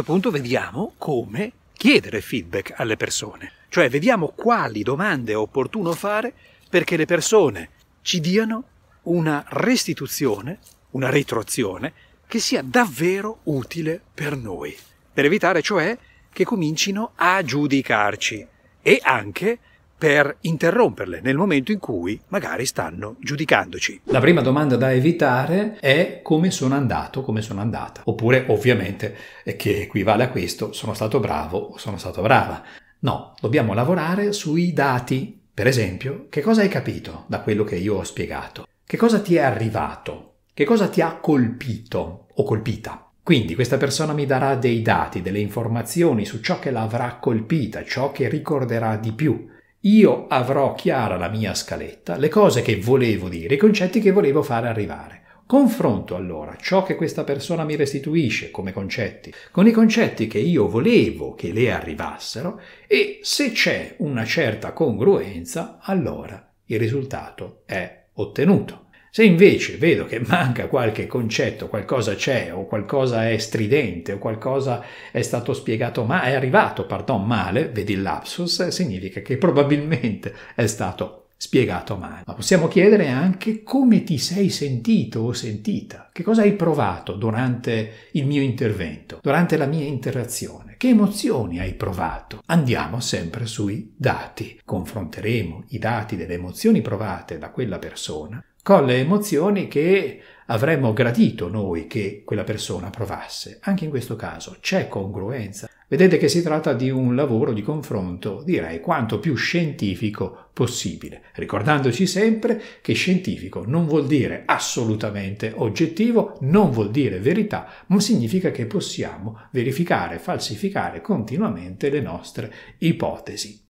questo punto vediamo come chiedere feedback alle persone, cioè vediamo quali domande è opportuno fare perché le persone ci diano una restituzione, una retroazione che sia davvero utile per noi, per evitare cioè che comincino a giudicarci e anche per interromperle nel momento in cui magari stanno giudicandoci. La prima domanda da evitare è come sono andato, come sono andata. Oppure, ovviamente, che equivale a questo, sono stato bravo o sono stato brava. No, dobbiamo lavorare sui dati. Per esempio, che cosa hai capito da quello che io ho spiegato? Che cosa ti è arrivato? Che cosa ti ha colpito o colpita? Quindi questa persona mi darà dei dati, delle informazioni su ciò che l'avrà colpita, ciò che ricorderà di più. Io avrò chiara la mia scaletta, le cose che volevo dire, i concetti che volevo fare arrivare. Confronto allora ciò che questa persona mi restituisce come concetti con i concetti che io volevo che le arrivassero e se c'è una certa congruenza, allora il risultato è ottenuto. Se invece vedo che manca qualche concetto, qualcosa c'è, o qualcosa è stridente, o qualcosa è stato spiegato ma è arrivato, pardon, male, vedi il lapsus, significa che probabilmente è stato spiegato male. Ma possiamo chiedere anche come ti sei sentito o sentita, che cosa hai provato durante il mio intervento, durante la mia interazione, che emozioni hai provato. Andiamo sempre sui dati, confronteremo i dati delle emozioni provate da quella persona con le emozioni che avremmo gradito noi che quella persona provasse. Anche in questo caso c'è congruenza. Vedete che si tratta di un lavoro di confronto, direi, quanto più scientifico possibile, ricordandoci sempre che scientifico non vuol dire assolutamente oggettivo, non vuol dire verità, ma significa che possiamo verificare, falsificare continuamente le nostre ipotesi.